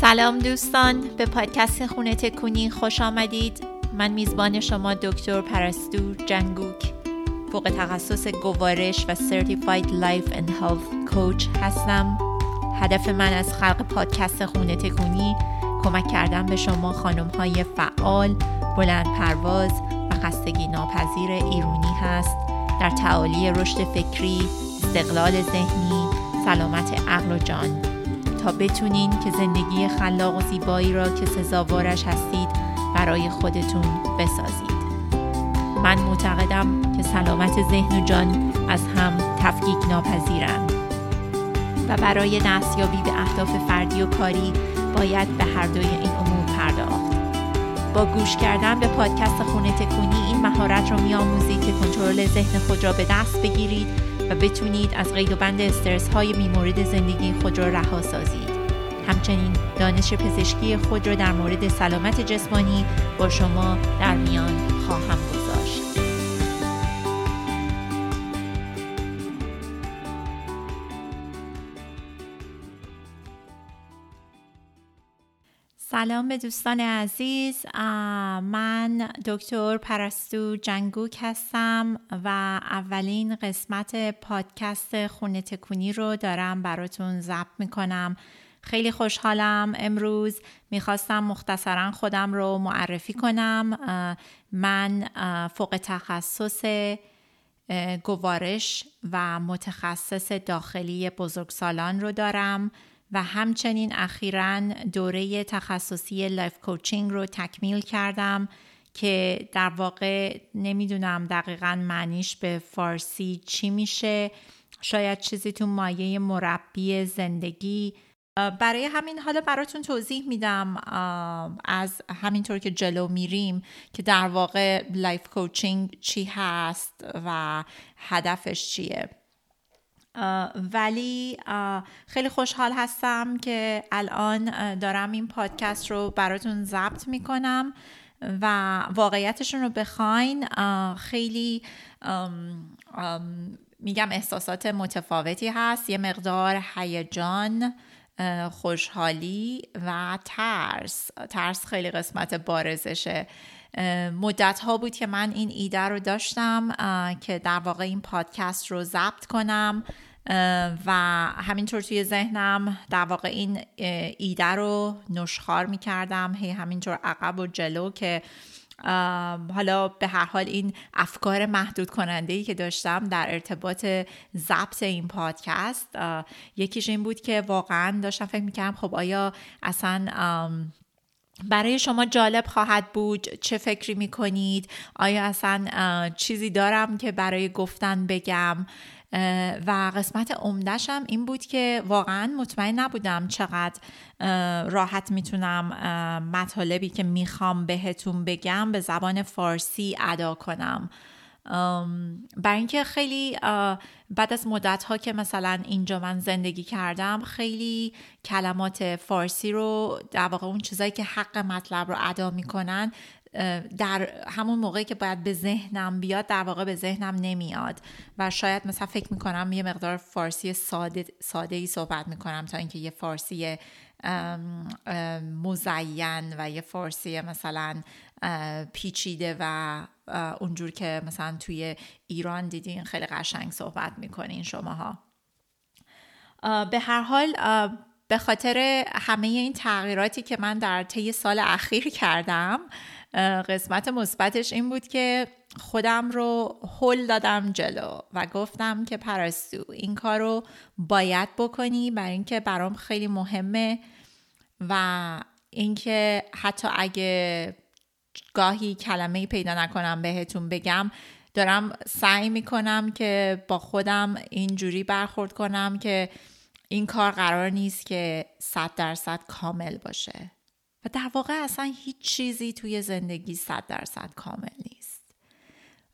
سلام دوستان به پادکست خونه تکونی خوش آمدید. من میزبان شما دکتر پرستو جنگوک. فوق تخصص گوارش و Certified Life and Health Coach هستم. هدف من از خلق پادکست خونه تکونی کمک کردن به شما خانم های فعال بلند پرواز و خستگی ناپذیر ایرونی هست. در تعالی رشد فکری استقلال ذهنی سلامت عقل و جان. تا بتونین که زندگی خلاق و زیبایی را که سزاوارش هستید برای خودتون بسازید. من معتقدم که سلامت ذهن و جان از هم تفکیک ناپذیرند. و برای دستیابی به اهداف فردی و کاری باید به هر دوی این امور پرداخت. با گوش کردن به پادکست خونه تکونی این مهارت رو میآموزید که کنترل ذهن خود را به دست بگیرید و بتونید از قید و بند استرس های میمورد زندگی خود را رها سازید. همچنین دانش پزشکی خود را در مورد سلامت جسمانی با شما در میان خواهم گذاشت. سلام به دوستان عزیز. من دکتر پرستو جنگوک هستم و اولین قسمت پادکست خونه تکونی رو دارم براتون ضبط می‌کنم. خیلی خوشحالم. امروز می‌خواستم مختصرا خودم رو معرفی کنم. من فوق تخصص گوارش و متخصص داخلی بزرگسالان رو دارم. و همچنین اخیرا دوره تخصصی life coaching رو تکمیل کردم که در واقع نمی‌دونم دقیقا معنیش به فارسی چی میشه. شاید چیزی تو مایه مربی زندگی. برای همین حالا براتون توضیح میدم از همینطور که جلو میریم که در واقع life coaching چی هست و هدفش چیه. ولی خیلی خوشحال هستم که الان دارم این پادکست رو براتون ضبط می‌کنم و واقعیتش رو بخواین. خیلی میگم احساسات متفاوتی هست. یه مقدار هیجان خوشحالی و ترس. ترس خیلی قسمت بارزشه. مدت ها بود که من این ایده رو داشتم که در واقع این پادکست رو ضبط کنم. و همینطور توی ذهنم در واقع این ایده رو نشخار می کردم هی همینطور عقب و جلو که حالا به هر حال این افکار محدود کننده ای که داشتم در ارتباط ضبط این پادکست یکیش این بود که واقعا داشتم فکر می‌کردم خب آیا اصلا برای شما جالب خواهد بود؟ چه فکری می‌کنید؟ آیا اصلا چیزی دارم که برای گفتن بگم؟ و قسمت عمدهشم این بود که واقعا مطمئن نبودم چقدر راحت می‌تونم مطالبی که می‌خوام بهتون بگم به زبان فارسی ادا کنم. برای اینکه خیلی بعد از مدت ها که مثلا اینجا من زندگی کردم خیلی کلمات فارسی رو در واقع اون چیزایی که حق مطلب رو ادا می‌کنن در همون موقعی که باید به ذهنم بیاد در واقع به ذهنم نمیاد. و شاید مثلا فکر می‌کنم یه مقدار فارسی ساده, ساده ای صحبت می‌کنم تا اینکه یه فارسی مزین و یه فارسی مثلا پیچیده و اونجور که مثلا توی ایران دیدین خیلی قشنگ صحبت می‌کنین شماها. به هر حال به خاطر همه این تغییراتی که من در طی سال اخیر کردم قسمت مثبتش این بود که خودم رو هل دادم جلو و گفتم که پرستو این کار رو باید بکنی برای اینکه برام خیلی مهمه و اینکه حتی اگه گاهی کلمه پیدا نکنم بهتون بگم دارم سعی می‌کنم که با خودم اینجوری برخورد کنم که این کار قرار نیست که صد درصد کامل باشه. و در واقع اصلا هیچ چیزی توی زندگی صد درصد کامل نیست.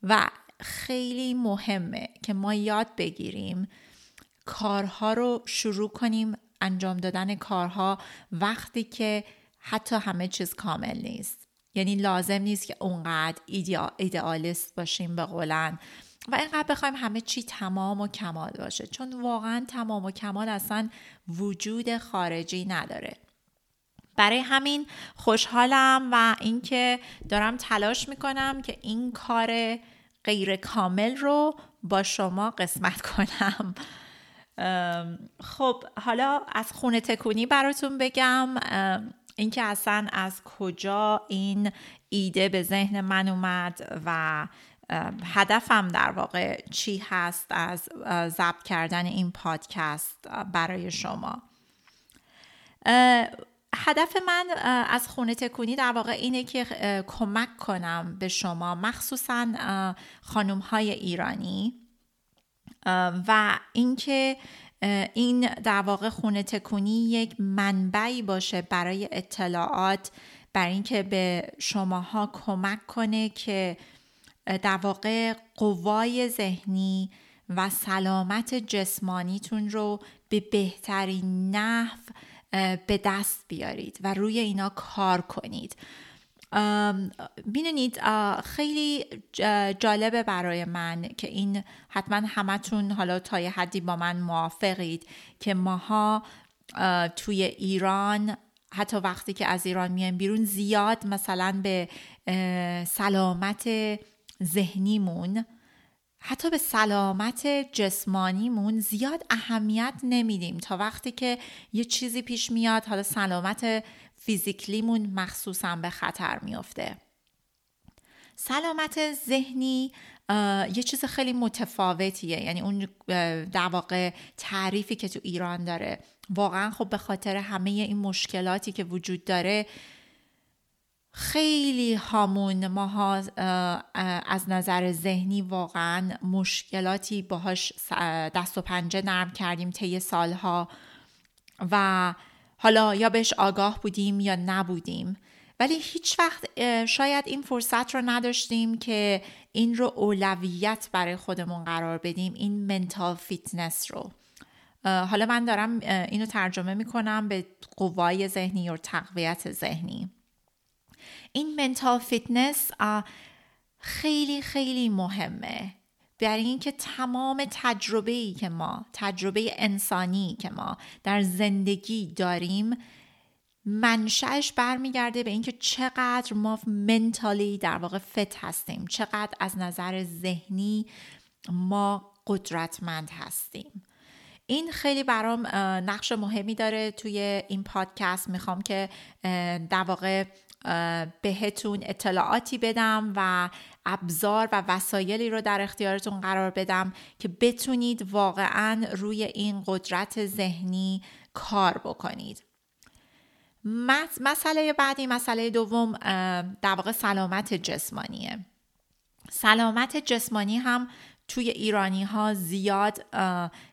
و خیلی مهمه که ما یاد بگیریم کارها رو شروع کنیم انجام دادن کارها وقتی که حتی همه چیز کامل نیست. یعنی لازم نیست که اونقدر ایدئالیست باشیم به قولن. و اینقدر بخوایم همه چی تمام و کمال باشه. چون واقعا تمام و کمال اصلا وجود خارجی نداره. برای همین خوشحالم و اینکه دارم تلاش می‌کنم که این کار غیر کامل رو با شما قسمت کنم. خب حالا از خونه تکونی براتون بگم. اینکه اصلا از کجا این ایده به ذهن من اومد و هدفم در واقع چی هست از ضبط کردن این پادکست برای شما. هدف من از خونه تکونی در واقع اینه که کمک کنم به شما مخصوصا خانم های ایرانی. و اینکه این در واقع خونه تکونی یک منبعی باشه برای اطلاعات برای اینکه به شماها کمک کنه که در واقع قوای ذهنی و سلامت جسمانیتون رو به بهترین نحو به دست بیارید و روی اینا کار کنید. می‌دونید خیلی جالبه برای من که این حتما همتون حالا تا یه حدی با من موافقید که ماها توی ایران حتی وقتی که از ایران میایم بیرون زیاد مثلا به سلامت ذهنیمون حتی به سلامت جسمانیمون زیاد اهمیت نمیدیم. تا وقتی که یه چیزی پیش میاد حالا سلامت فیزیکلیمون مخصوصا به خطر میفته. سلامت ذهنی یه چیز خیلی متفاوتیه. یعنی اون در واقع تعریفی که تو ایران داره. واقعا خب به خاطر همه این مشکلاتی که وجود داره خیلی هامون ماها از نظر ذهنی واقعا مشکلاتی باهاش دست و پنجه نرم کردیم طی سالها و حالا یا بهش آگاه بودیم یا نبودیم. ولی هیچ وقت شاید این فرصت رو نداشتیم که این رو اولویت برای خودمون قرار بدیم این mental fitness رو. حالا من دارم اینو ترجمه می‌کنم به قوای ذهنی یا تقویت ذهنی. این mental fitness خیلی خیلی مهمه. برای اینکه تمام تجربه ای که ما تجربه انسانی که ما در زندگی داریم منشأش برمیگرده به اینکه چقدر ما mentally در واقع fit هستیم چقدر از نظر ذهنی ما قدرتمند هستیم. این خیلی برام نقش مهمی داره توی این پادکست. می‌خوام که در واقع بهتون اطلاعاتی بدم و ابزار و وسایلی رو در اختیارتون قرار بدم که بتونید واقعا روی این قدرت ذهنی کار بکنید. مسئله بعدی مسئله دوم در واقع سلامت جسمانیه. سلامت جسمانی هم توی ایرانی ها زیاد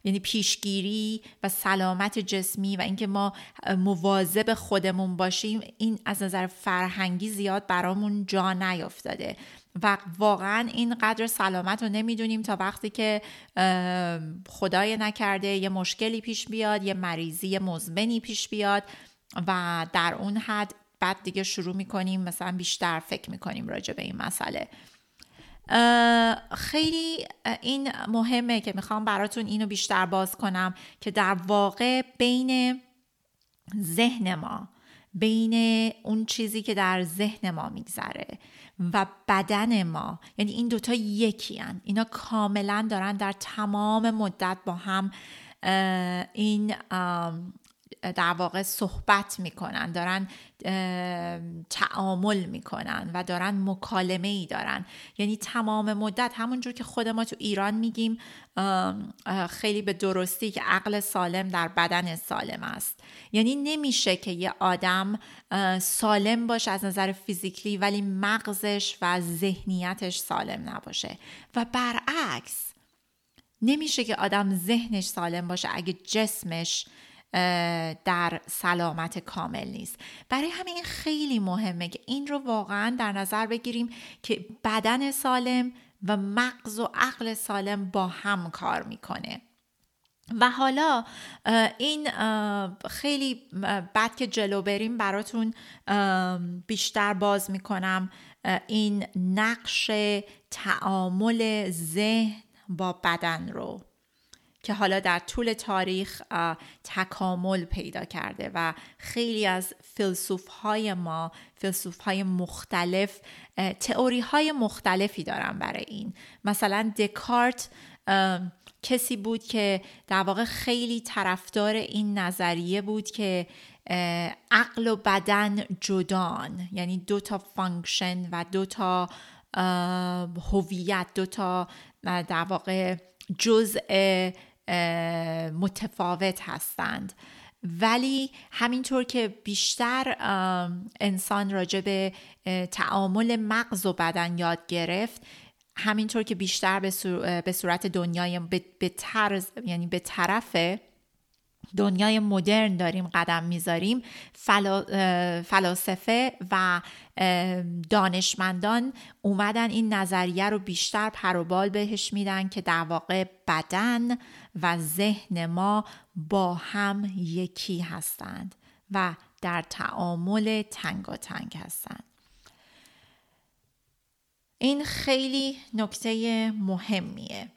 یعنی پیشگیری و سلامت جسمی و اینکه ما مواظب خودمون باشیم این از نظر فرهنگی زیاد برامون جا نیافتاده و واقعا این قدر سلامت رو نمی‌دونیم تا وقتی که خدای نکرده یه مشکلی پیش بیاد یه مریضی مزمنی پیش بیاد و در اون حد بعد دیگه شروع می‌کنیم مثلا بیشتر فکر می‌کنیم راجع به این مسئله. خیلی این مهمه که می‌خوام براتون اینو بیشتر باز کنم که در واقع بین ذهن ما بین اون چیزی که در ذهن ما میگذره و بدن ما یعنی این دوتا یکی هن. اینا کاملا دارن در تمام مدت با هم این در واقع صحبت می‌کنن دارن تعامل می‌کنن و دارن مکالمه ای دارن. یعنی تمام مدت همونجور که خود ما تو ایران میگیم خیلی به درستی که عقل سالم در بدن سالم است. یعنی نمیشه که یه آدم سالم باشه از نظر فیزیکلی ولی مغزش و ذهنیتش سالم نباشه. و برعکس نمیشه که آدم ذهنش سالم باشه اگه جسمش در سلامت کامل نیست. برای همین خیلی مهمه که این رو واقعا در نظر بگیریم که بدن سالم و مغز و عقل سالم با هم کار می‌کنه. و حالا این خیلی بعد که جلو بریم براتون بیشتر باز می‌کنم. این نقش تعامل ذهن با بدن رو. که حالا در طول تاریخ تکامل پیدا کرده و خیلی از فیلسوف های ما فیلسوف های مختلف تئوری های مختلفی دارن برای این. مثلا دکارت کسی بود که در واقع خیلی طرفدار این نظریه بود که عقل و بدن جدان یعنی دو تا function و دو تا هویت دو تا در واقع جزء متفاوت هستند. ولی همینطور که بیشتر انسان راجع به تعامل مغز و بدن یاد گرفت همینطور که بیشتر به صورت دنیای به طرز یعنی به طرف دنیای مدرن داریم قدم می‌ذاریم. فلاسفه و دانشمندان اومدن این نظریه رو بیشتر پروبال بهش میدن که در واقع بدن و ذهن ما با هم یکی هستند و در تعامل تنگ هستند. این خیلی نکته مهمیه.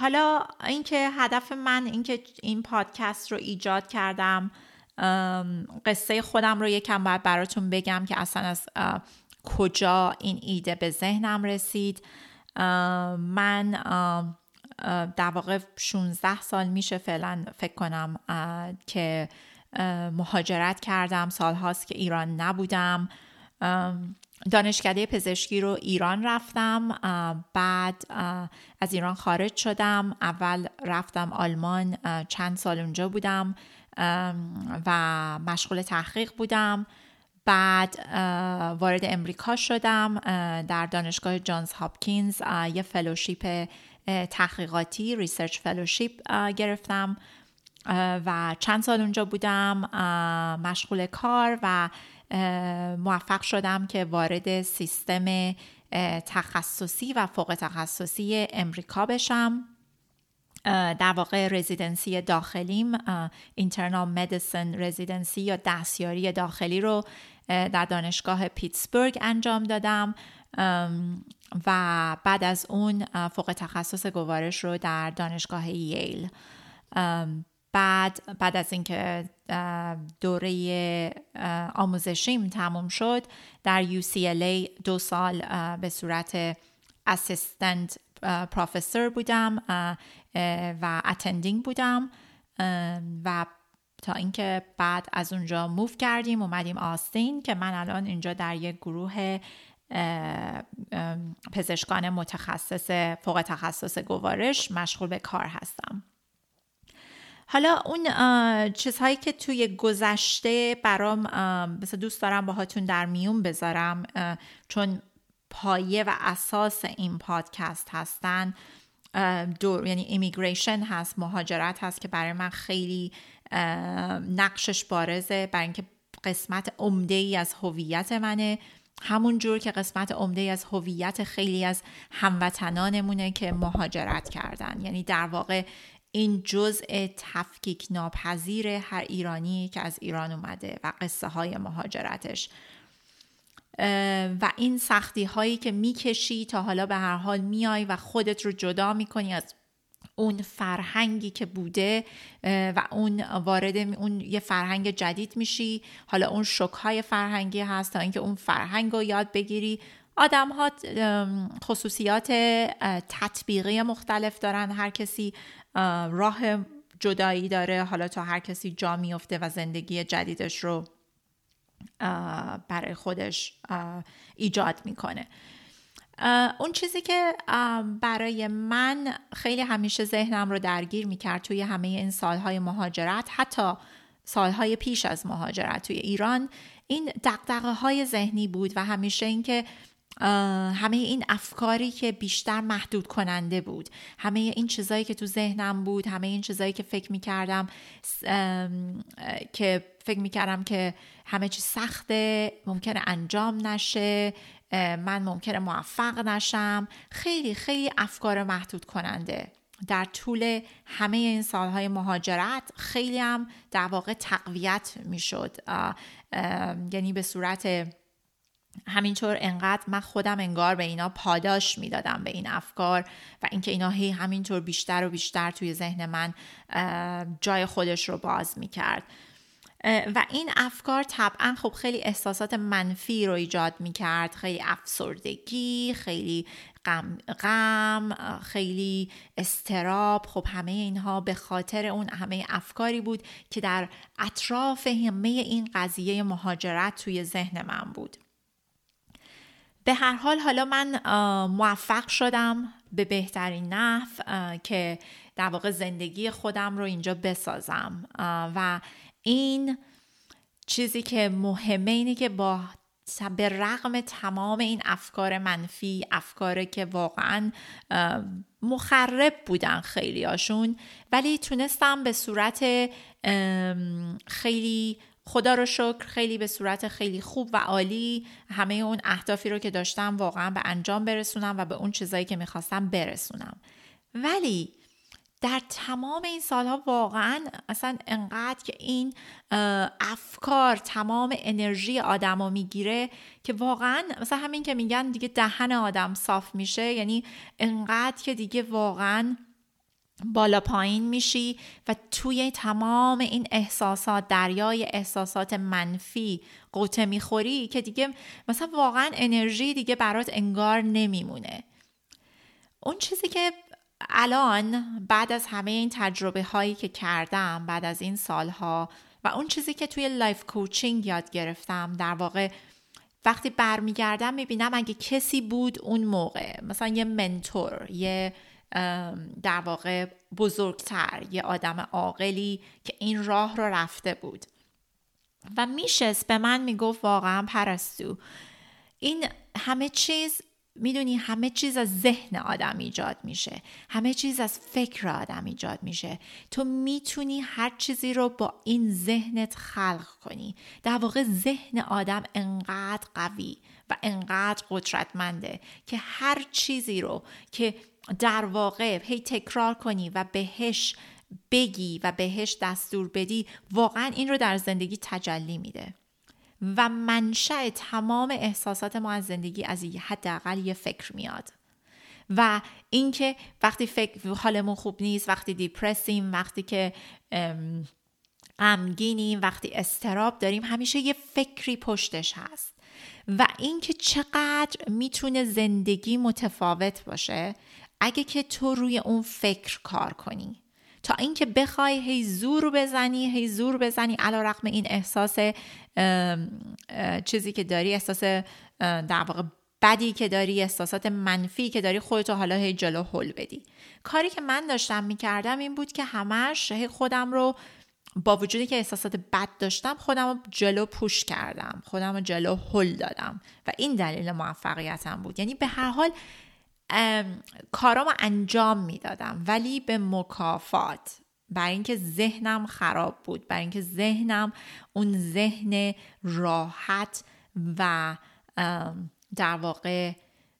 حالا اینکه هدف من اینکه این پادکست رو ایجاد کردم قصه خودم رو یکم باید براتون بگم که اصلا از کجا این ایده به ذهنم رسید. من در واقع 16 سال میشه فعلا فکر کنم که مهاجرت کردم. سال هاست که ایران نبودم. دانشکده پزشکی رو ایران رفتم بعد از ایران خارج شدم. اول رفتم آلمان چند سال اونجا بودم و مشغول تحقیق بودم. بعد وارد امریکا شدم در دانشگاه جانز هاپکینز یه fellowship تحقیقاتی research fellowship گرفتم. و چند سال اونجا بودم مشغول کار و موفق شدم که وارد سیستم تخصصی و فوق تخصصی امریکا بشم. در واقع رزیدنسی داخلیم اینترنال مدیسن رزیدنسی یا دستیاری داخلی رو در دانشگاه پیتسبورگ انجام دادم. و بعد از اون فوق تخصص گوارش رو در دانشگاه ییل. بعد بعد از اینکه دوره آموزشیم تموم شد در UCLA دو سال به صورت اسیستنت پروفسور بودم و اتندینگ بودم و تا اینکه بعد از اونجا موف کردیم اومدیم آستین که من الان اینجا در یک گروه پزشکان متخصص فوق تخصص گوارش مشغول به کار هستم. حالا اون چیزهایی که توی گذشته برام مثل دوست دارم باهاتون در میون بذارم چون پایه و اساس این پادکست هستن دور یعنی ایمیگریشن هست مهاجرت هست که برای من خیلی نقشش بارزه. برای اینکه قسمت عمده ای از هویت منه. همون جور که قسمت عمده ای از هویت خیلی از هموطنانمونه که مهاجرت کردن. یعنی در واقع این جزء تفکیک ناپذیر هر ایرانی که از ایران اومده و قصه های مهاجرتش و این سختی هایی که می‌کشی تا حالا به هر حال میای و خودت رو جدا می‌کنی از اون فرهنگی که بوده و اون وارد اون یه فرهنگ جدید میشی. حالا اون شک های فرهنگی هست تا اینکه اون فرهنگ رو یاد بگیری. آدم ها خصوصیات تطبیقی مختلف دارن. هر کسی راه جدایی داره. حالا تا هر کسی جا میفته و زندگی جدیدش رو برای خودش ایجاد می‌کنه. اون چیزی که برای من خیلی همیشه ذهنم رو درگیر می‌کرد توی همه این سالهای مهاجرت حتی سالهای پیش از مهاجرت توی ایران این دقدقه های ذهنی بود و همیشه اینکه همه این افکاری که بیشتر محدود کننده بود. همه این چیزایی که تو ذهنم بود همه این چیزایی که فکر می‌کردم که فکر می‌کردم که همه چیز سخته ممکنه انجام نشه من ممکنه موفق نشم. خیلی خیلی افکار محدود کننده. در طول همه این سالهای مهاجرت خیلی هم در واقع تقویت می‌شد. یعنی به صورت همینطور انقدر من خودم انگار به اینا پاداش می‌دادم به این افکار و اینکه اینا هی همینطور بیشتر و بیشتر توی ذهن من جای خودش رو باز می‌کرد. و این افکار طبعا خب خیلی احساسات منفی رو ایجاد می‌کرد. خیلی افسردگی خیلی غم, غم خیلی استراب. خب همه اینها به خاطر اون همه افکاری بود که در اطراف همه این قضیه مهاجرت توی ذهن من بود. به هر حال حالا من موفق شدم به بهترین نحو که در واقع زندگی خودم رو اینجا بسازم. و این چیزی که مهمه اینه که با به رغم تمام این افکار منفی افکار که واقعا مخرب بودن خیلیاشون ولی تونستم به صورت خیلی خدا رو شکر خیلی به صورت خیلی خوب و عالی همه اون اهدافی رو که داشتم واقعا به انجام برسونم و به اون چیزایی که می‌خواستم برسونم. ولی در تمام این سالها واقعا اصلا انقدر که این افکار تمام انرژی آدم رو می‌گیره که واقعا مثلا همین که میگن دیگه دهن آدم صاف میشه یعنی انقدر که دیگه واقعا بالا پایین میشی و توی تمام این احساسات دریای احساسات منفی قوطه می‌خوری که دیگه مثلا واقعا انرژی دیگه برات انگار نمیمونه. اون چیزی که الان بعد از همه این تجربه هایی که کردم بعد از این سالها و اون چیزی که توی life coaching یاد گرفتم در واقع وقتی برمیگردم می‌بینم اگه کسی بود اون موقع. مثلا یه mentor یه در واقع بزرگتر یه آدم عاقلی که این راه رو رفته بود. و میشست به من می‌گفت واقعا پرستو این همه چیز می‌دونی همه چیز از ذهن آدم ایجاد میشه. همه چیز از فکر آدم ایجاد میشه. تو می‌تونی هر چیزی رو با این ذهنت خلق کنی. در واقع ذهن آدم انقدر قوی و انقدر قدرتمنده که هر چیزی رو که در واقع هی تکرار کنی و بهش بگی و بهش دستور بدی واقعا این رو در زندگی تجلی میده. و منشأ تمام احساسات ما از زندگی از حداقل یه فکر میاد. و اینکه وقتی فکر حالمون خوب نیست وقتی دیپرسیم وقتی که غمگینیم وقتی استراب داریم همیشه یه فکری پشتش هست. و اینکه چقدر می‌تونه زندگی متفاوت باشه اگه که تو روی اون فکر کار کنی. تا اینکه بخوای هی زور بزنی هی زور بزنی علا رقم این احساس چیزی که داری احساس در واقع بدی که داری احساسات منفی که داری خودتو حالا هی جلو حل بدی. کاری که من داشتم می‌کردم این بود که همش هی خودم رو با وجودی که احساسات بد داشتم خودم رو جلو پوش کردم خودم رو جلو حل دادم. و این دلیل موفقیتم بود. یعنی به هر حال کارامو انجام می‌دادم. ولی به مکافات برای اینکه ذهنم خراب بود برای اینکه ذهنم اون ذهن راحت و در واقع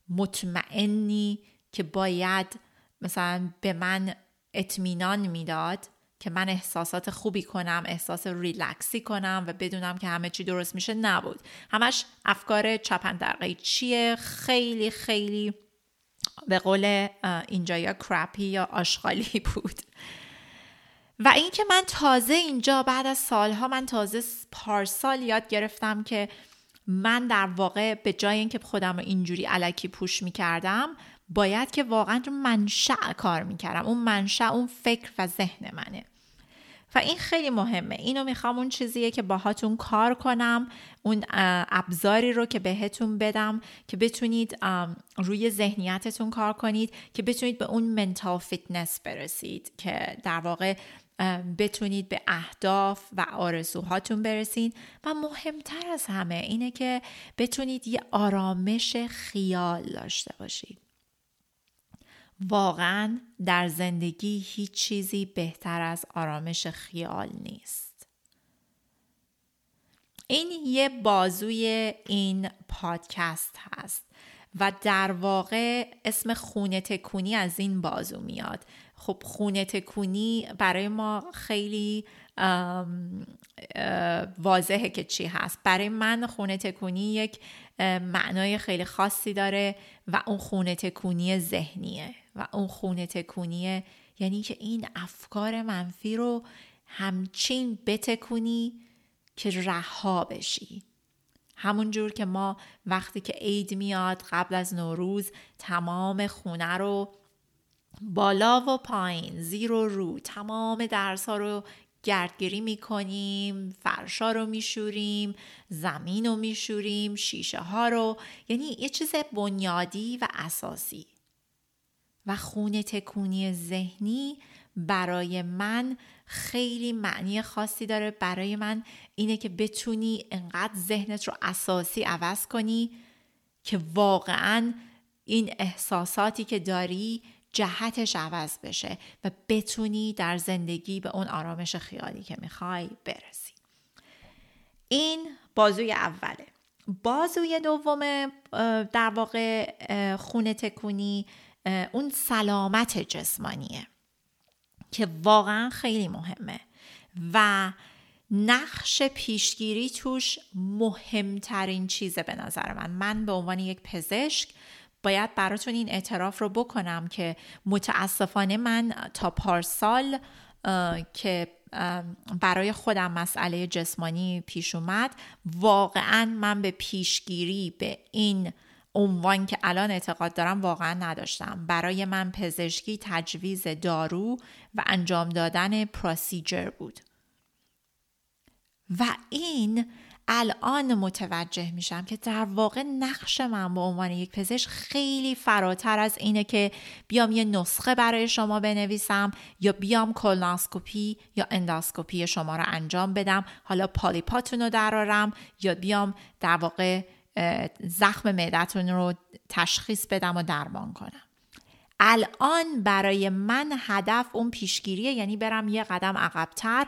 مطمئنی که باید مثلا به من اطمینان می‌داد که من احساسات خوبی کنم احساس ریلکسی کنم و بدونم که همه چی درست میشه نبود. همش افکار چپندرقی چیه؟ خیلی خیلی به قول اینجا یا کرپی یا آشغالی بود. و اینکه من تازه اینجا بعد از سالها من تازه پارسال یاد گرفتم که من در واقع به جای اینکه خودم رو اینجوری الکی push می‌کردم باید که واقعا منشأ کار می‌کردم. اون منشأ اون فکر و ذهن منه. و این خیلی مهمه. اینو می‌خوام اون چیزیه که باهاتون کار کنم اون ابزاری رو که بهتون بدم که بتونید روی ذهنیتتون کار کنید که بتونید به اون mental fitness برسید که در واقع بتونید به اهداف و آرزوهاتون برسید و مهمتر از همه اینه که بتونید یه آرامش خیال داشته باشید. واقعا در زندگی هیچ چیزی بهتر از آرامش خیال نیست. این یه بازوی این پادکست هست و در واقع اسم خونه تکونی از این بازو میاد. خب خونه تکونی برای ما خیلی واضحه که چی هست. برای من خونه تکونی یک معنای خیلی خاصی داره و اون خونه تکونی ذهنیه. و اون خونه تکونی یعنی که این افکار منفی رو همچین بتکونی که رها بشی. همون جور که ما وقتی که عید میاد قبل از نوروز تمام خونه رو بالا و پایین زیر و رو تمام درس ها رو گردگیری می‌کنیم فرشا رو میشوریم زمین رو میشوریم شیشه ها رو یعنی یه چیز بنیادی و اساسی. و خونه تکونی ذهنی برای من خیلی معنی خاصی داره. برای من اینه که بتونی انقدر ذهنت رو اساسی عوض کنی که واقعا این احساساتی که داری جهتش عوض بشه و بتونی در زندگی به اون آرامش خیالی که می‌خوای برسی. این بازوی اوله. بازوی دوم در واقع خونه تکونی اون سلامت جسمانیه که واقعا خیلی مهمه و نقش پیشگیری توش مهمترین چیزه به نظر من. من به عنوان یک پزشک باید براتون این اعتراف رو بکنم که متاسفانه من تا پارسال که برای خودم مسئله جسمانی پیش اومد واقعا من به پیشگیری به این عنوان که الان اعتقاد دارم واقعا نداشتم. برای من پزشکی تجویز دارو و انجام دادن پروسیجر بود. و این الان متوجه میشم که در واقع نقش من به عنوان یک پزشک خیلی فراتر از اینه که بیام یه نسخه برای شما بنویسم یا بیام کولناسکوپی یا انداسکوپی شما رو انجام بدم. حالا پالیپاتون رو درارم یا بیام در واقع زخم معدتون رو تشخیص بدم و درمان کنم. الان برای من هدف اون پیشگیریه یعنی برم یه قدم عقبتر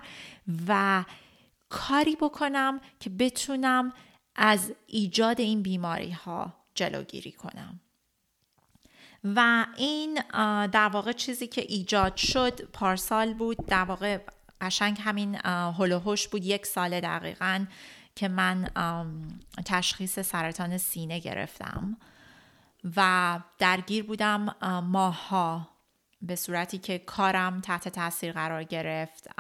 و کاری بکنم که بتونم از ایجاد این بیماری ها جلوگیری کنم. و این در واقع چیزی که ایجاد شد پارسال بود. در واقع قشنگ همین هلوهوش بود. یک سال دقیقا که من تشخیص سرطان سینه گرفتم و درگیر بودم ماها به صورتی که کارم تحت تاثیر قرار گرفت.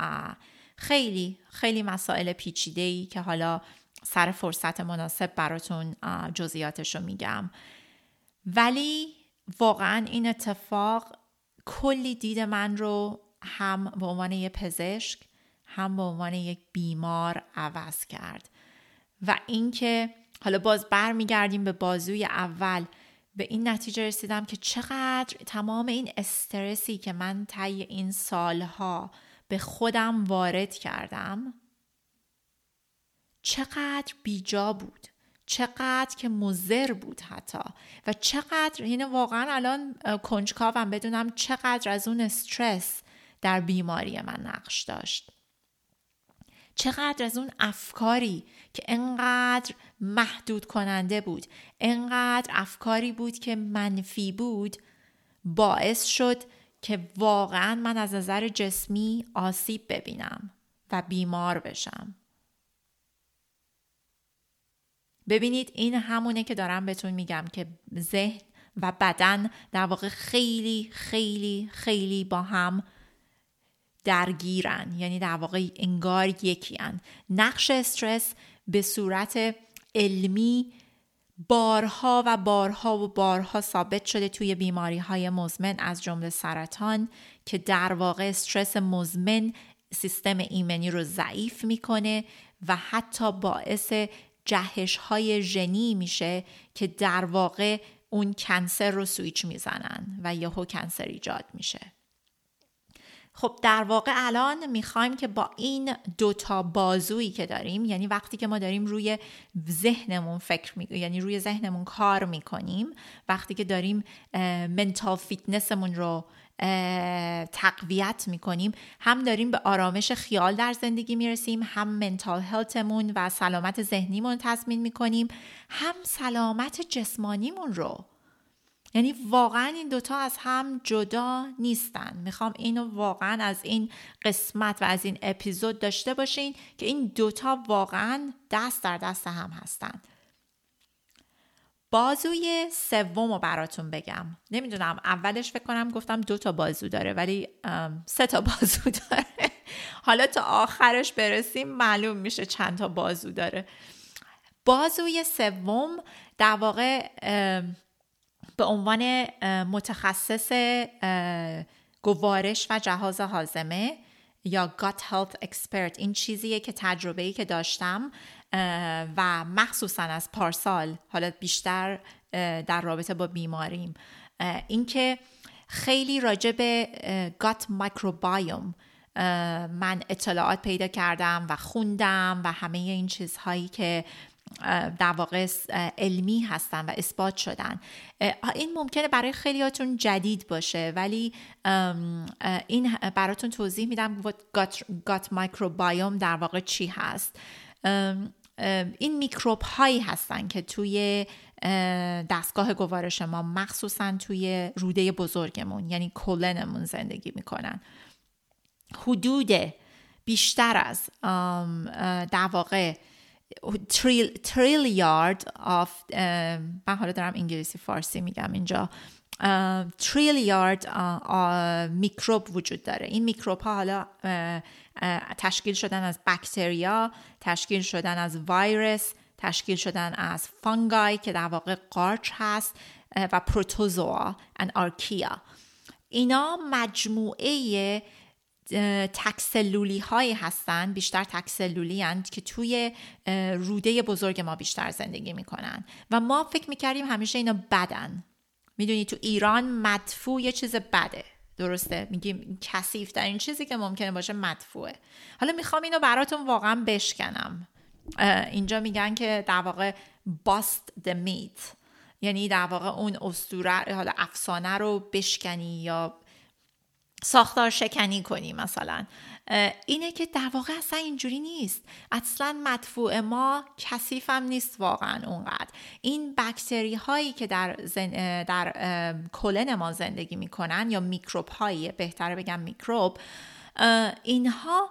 خیلی خیلی مسائل پیچیده ای که حالا سر فرصت مناسب براتون جزئیاتش رو میگم. ولی واقعا این اتفاق کلی دید من رو هم به عنوان یک پزشک هم به عنوان یک بیمار عوض کرد. و اینکه حالا باز برمیگردیم به بازوی اول به این نتیجه رسیدم که چقدر تمام این استرسی که من طی این سالها به خودم وارد کردم. چقدر بیجا بود. چقدر که مزر بود حتی. و چقدر یعنی واقعا الان کنجکاوم بدونم چقدر از اون استرس در بیماری من نقش داشت. چقدر از اون افکاری که انقدر محدود کننده بود انقدر افکاری بود که منفی بود باعث شد که واقعا من از نظر جسمی آسیب ببینم و بیمار بشم ببینید این همونه که دارم بهتون میگم که ذهن و بدن در واقع خیلی خیلی خیلی با هم درگیرن یعنی در واقع انگار یکی هن. نقش استرس به صورت علمی بارها و بارها و بارها ثابت شده توی بیماری های مزمن از جمله سرطان که در واقع استرس مزمن سیستم ایمنی رو ضعیف می‌کنه و حتی باعث جهش های ژنی میشه که در واقع اون کنسر رو سویچ می‌زنن و یهو کنسر ایجاد میشه. خب در واقع الان می‌خوایم که با این دوتا بازویی که داریم یعنی وقتی که ما داریم روی ذهنمون فکر می... یعنی روی ذهنمون کار می‌کنیم وقتی که داریم منتال فیتنسمون رو تقویت می‌کنیم هم داریم به آرامش خیال در زندگی می‌رسیم هم منتال هلتمون و سلامت ذهنیمون تضمین می‌کنیم هم سلامت جسمانیمون رو یعنی واقعا این دوتا از هم جدا نیستن. می‌خوام اینو واقعا از این قسمت و از این اپیزود داشته باشین که این دوتا واقعا دست در دست هم هستن. بازوی سوم رو براتون بگم. نمی‌دونم اولش فکر کنم گفتم دو تا بازو داره ولی سه تا بازو داره. حالا تا آخرش برسیم معلوم میشه چند تا بازو داره. بازوی سوم در واقع به عنوان متخصص گوارش و جهاز حازمه یا gut health expert. این چیزیه که تجربه‌ای که داشتم و مخصوصا از پارسال حالا بیشتر در رابطه با بیماریم. اینکه خیلی راجع به گات مایکروبایوم من اطلاعات پیدا کردم و خوندم و همه این چیزهایی که در واقع علمی هستن و اثبات شدن. این ممکنه برای خیلیاتون جدید باشه ولی این براتون توضیح میدم گات مایکروبایوم در واقع چی هست. این میکروب هایی هستن که توی دستگاه گوارش ما مخصوصا توی روده بزرگمون یعنی کلنمون زندگی می‌کنن. حدود بیشتر از در واقع تریلیارد of من حالا دارم انگلیسی فارسی میگم اینجا. تریلیارد میکروب وجود داره. این میکروب ها حالا تشکیل شدن از بکتریا تشکیل شدن از ویروس تشکیل شدن از fungi که در واقع قارچ هست و protozoa and archaea اینا مجموعه تکسلولی هایی هستند بیشتر تکسلولی هستند که توی روده بزرگ ما بیشتر زندگی می‌کنن. و ما فکر می‌کردیم همیشه اینا بدن. می‌دونی تو ایران مدفوع یه چیز بده. درسته؟ میگیم کثیف این چیزی که ممکنه باشه مدفوعه. حالا می‌خوام اینو براتون واقعا بشکنم. اینجا میگن که در واقع باست د میت یعنی در واقع اون اسطوره حالا افسانه رو بشکنی یا ساختار شکنی کنی مثلا. اینه که در واقع اصلا اینجوری نیست. اصلا مدفوع ما کثیف هم نیست واقعا اونقدر. این بکتری هایی که در, زن... در کلن ما زندگی می‌کنن یا میکروب هایی بهتره بگم میکروب اینها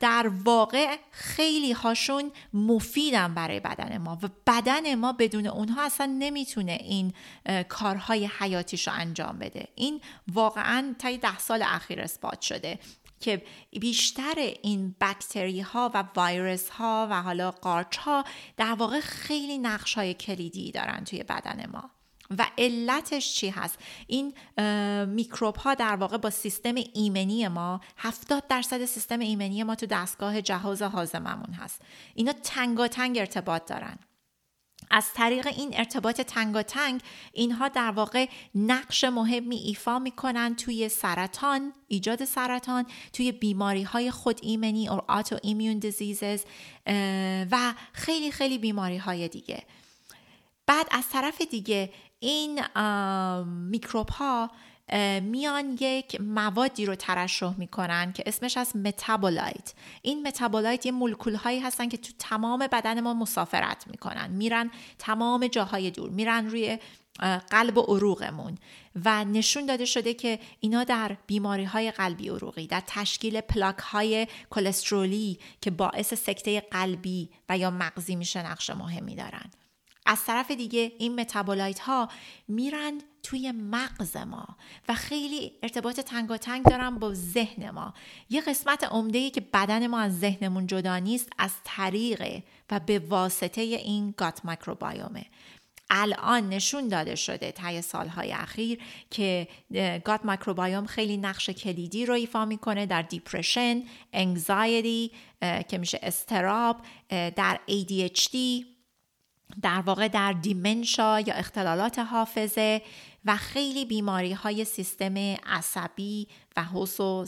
در واقع خیلی هاشون مفیدن برای بدن ما و بدن ما بدون اونها اصلا نمی‌تونه این کارهای حیاتیش رو انجام بده. این واقعا تا ده سال اخیر اثبات شده که بیشتر این بکتری ها و ویروس ها و حالا قارچ ها در واقع خیلی نقش های کلیدی دارن توی بدن ما. و علتش چی هست؟ این میکروب ها در واقع با سیستم ایمنی ما 70 درصد سیستم ایمنی ما تو دستگاه جهاز هاضممون هست. اینا تنگاتنگ ارتباط دارن. از طریق این ارتباط تنگاتنگ اینها در واقع نقش مهمی ایفا می‌کنن توی سرطان ایجاد سرطان توی بیماری های خود ایمنی or آتو ایمیون دیزیزز و خیلی خیلی بیماری های دیگه. بعد از طرف دیگه این میکروب ها میان یک موادی رو ترشح می‌کنن که اسمش از متابولایت این متابولایت یه مولکول هایی هستن که تو تمام بدن ما مسافرت می‌کنن. میرن تمام جاهای دور. میرن روی قلب و عروقمون. و نشون داده شده که اینا در بیماری های قلبی عروقی در تشکیل پلاک های کلسترولی که باعث سکته قلبی و یا مغزی میشه نقش مهمی دارن. از طرف دیگه این متابولایت ها میرن توی مغز ما و خیلی ارتباط تنگاتنگ دارن با ذهن ما. یه قسمت عمده ای که بدن ما از ذهنمون جدا نیست از طریق و به واسطه این gut microbiome ه. الان نشون داده شده طی سالهای اخیر که gut microbiome خیلی نقش کلیدی رو ایفا می‌کنه در depression، anxiety که میشه اضطراب، در ADHD در واقع در dementia یا اختلالات حافظه و خیلی بیماری های سیستم عصبی و حسو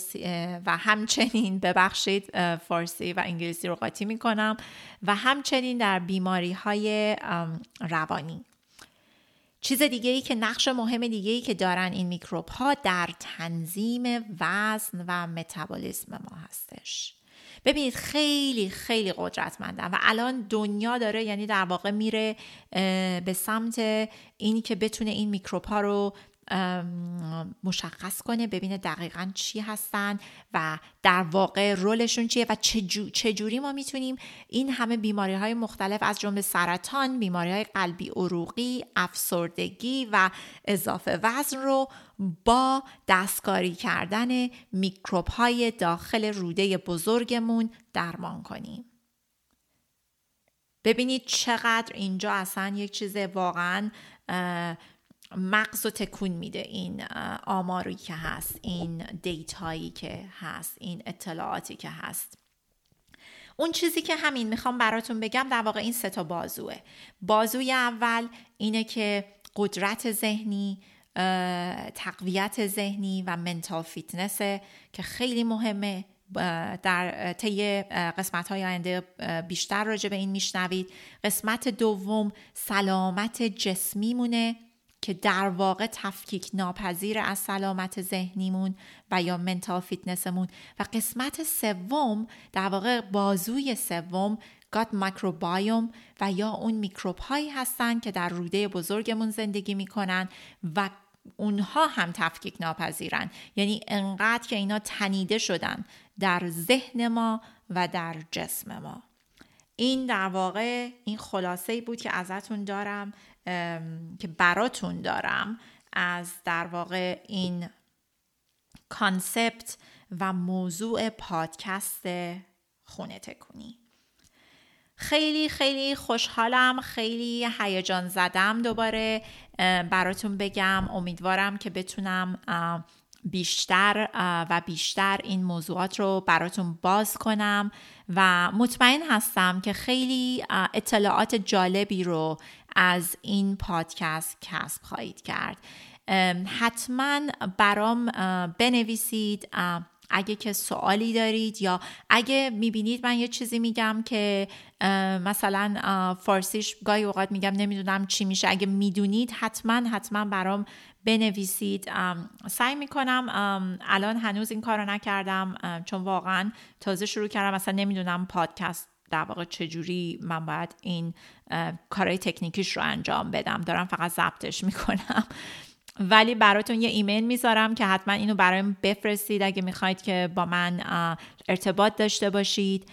و همچنین ببخشید فارسی و انگلیسی رو قاطی می کنم و همچنین در بیماری های روانی. چیز دیگه ای که نقش مهم دیگه ای که دارن این میکروب ها در تنظیم وزن و متابولیسم ما هستش. ببینید خیلی خیلی قدرتمندن و الان دنیا داره یعنی در واقع میره به سمت اینی که بتونه این میکروب ها رو مشخص کنه ببینه دقیقا چی هستن و در واقع رولشون چیه و چجوری ما می‌تونیم این همه بیماری های مختلف از جمله سرطان بیماری های قلبی عروقی افسردگی و اضافه وزن رو با دستکاری کردن میکروب های داخل روده بزرگمون درمان کنیم. ببینید چقدر اینجا اصلا یک چیز واقعا مغز و تکون میده این آماری که هست این دیتایی که هست این اطلاعاتی که هست. اون چیزی که همین می‌خوام براتون بگم در واقع این سه تا بازوه. بازوی اول اینه که قدرت ذهنی تقویت ذهنی و mental fitness که خیلی مهمه. در طی قسمت های آینده بیشتر راجع به این میشنوید. قسمت دوم سلامت جسمی مونه که در واقع تفکیک ناپذیر از سلامت ذهنیمون و یا منتال فیتنسمون. و قسمت سوم در واقع بازوی سوم گات مایکروبایوم و یا اون میکروب هایی هستن که در روده بزرگمون زندگی می‌کنن و اونها هم تفکیک ناپذیرن یعنی انقدر که اینا تنیده شدن در ذهن ما و در جسم ما. این در واقع این خلاصه بود که ازتون دارم. که براتون دارم از در واقع این کانسپت و موضوع پادکست خونه تکونی. خیلی خیلی خوشحالم خیلی هیجان زدم دوباره براتون بگم. امیدوارم که بتونم بیشتر و بیشتر این موضوعات رو براتون باز کنم و مطمئن هستم که خیلی اطلاعات جالبی رو از این پادکست کسب خواهید کرد. حتما برام بنویسید اگه که سوالی دارید یا اگه می‌بینید من یه چیزی میگم که مثلا فارسیش گاهی اوقات میگم نمی‌دونم چی میشه. اگه می‌دونید حتما حتما برام بنویسید. سعی می‌کنم الان هنوز این کار رو نکردم چون واقعا تازه شروع کردم. مثلا نمی‌دونم پادکست در واقع چجوری من باید این کارهای تکنیکیش رو انجام بدم. دارم فقط ضبطش می‌کنم. ولی براتون یه ایمیل می‌ذارم که حتما اینو برایم بفرستید. اگه می‌خواید که با من ارتباط داشته باشید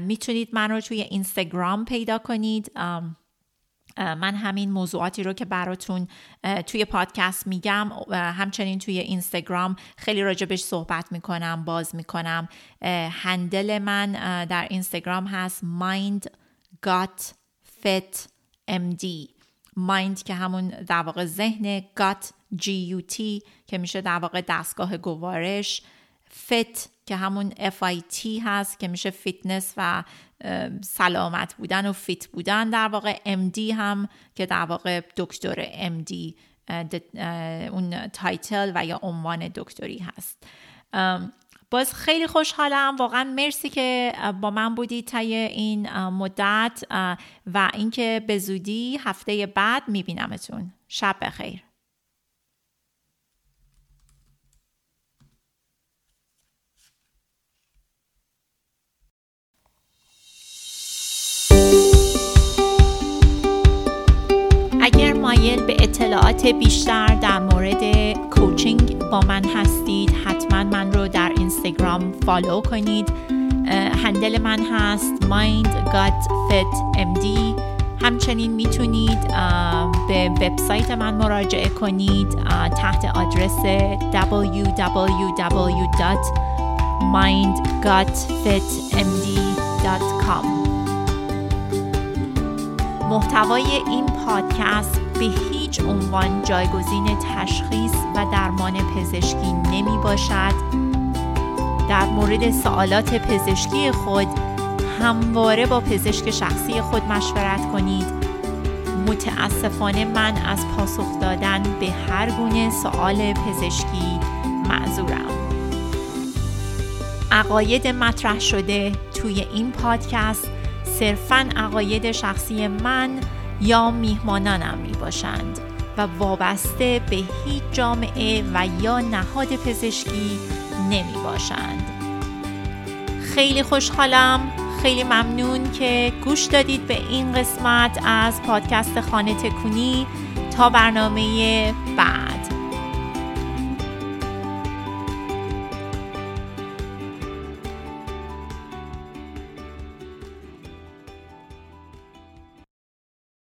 می‌تونید من رو توی اینستاگرام پیدا کنید. من همین موضوعاتی رو که براتون توی پادکست میگم همچنین توی اینستاگرام خیلی راجبش صحبت می‌کنم باز می‌کنم. هندل من در اینستاگرام هست mind got fit md mind که همون در واقع ذهن got g که میشه در واقع دستگاه گوارش. Fit که همون FIT هست که میشه فیتنس و سلامت بودن و fit بودن. در واقع MD هم که در واقع دکتر MD اون title و یا عنوان دکتری هست. باز خیلی خوشحالم. واقعا مرسی که با من بودید طی این مدت. و اینکه به زودی هفته بعد میبینمتون. شب بخیر. مایل به اطلاعات بیشتر در مورد کوچینگ با من هستید. حتما من رو در اینستاگرام فالو کنید. هندل من هست mind gut fit md همچنین می‌تونید به وبسایت من مراجعه کنید تحت آدرس www.mindgutfitmd.com محتوای این پادکست به هیچ عنوان جایگزین تشخیص و درمان پزشکی نمی باشد. در مورد سوالات پزشکی خود همواره با پزشک شخصی خود مشورت کنید. متاسفانه من از پاسخ دادن به هر گونه سوال پزشکی معذورم. عقاید مطرح شده توی این پادکست صرفا عقاید شخصی من یا میهمانانم می باشند و وابسته به هیچ جامعه و یا نهاد پزشکی نمی باشند. خیلی خوشحالم خیلی ممنون که گوش دادید به این قسمت از پادکست خانه تکونی تا برنامه بعد.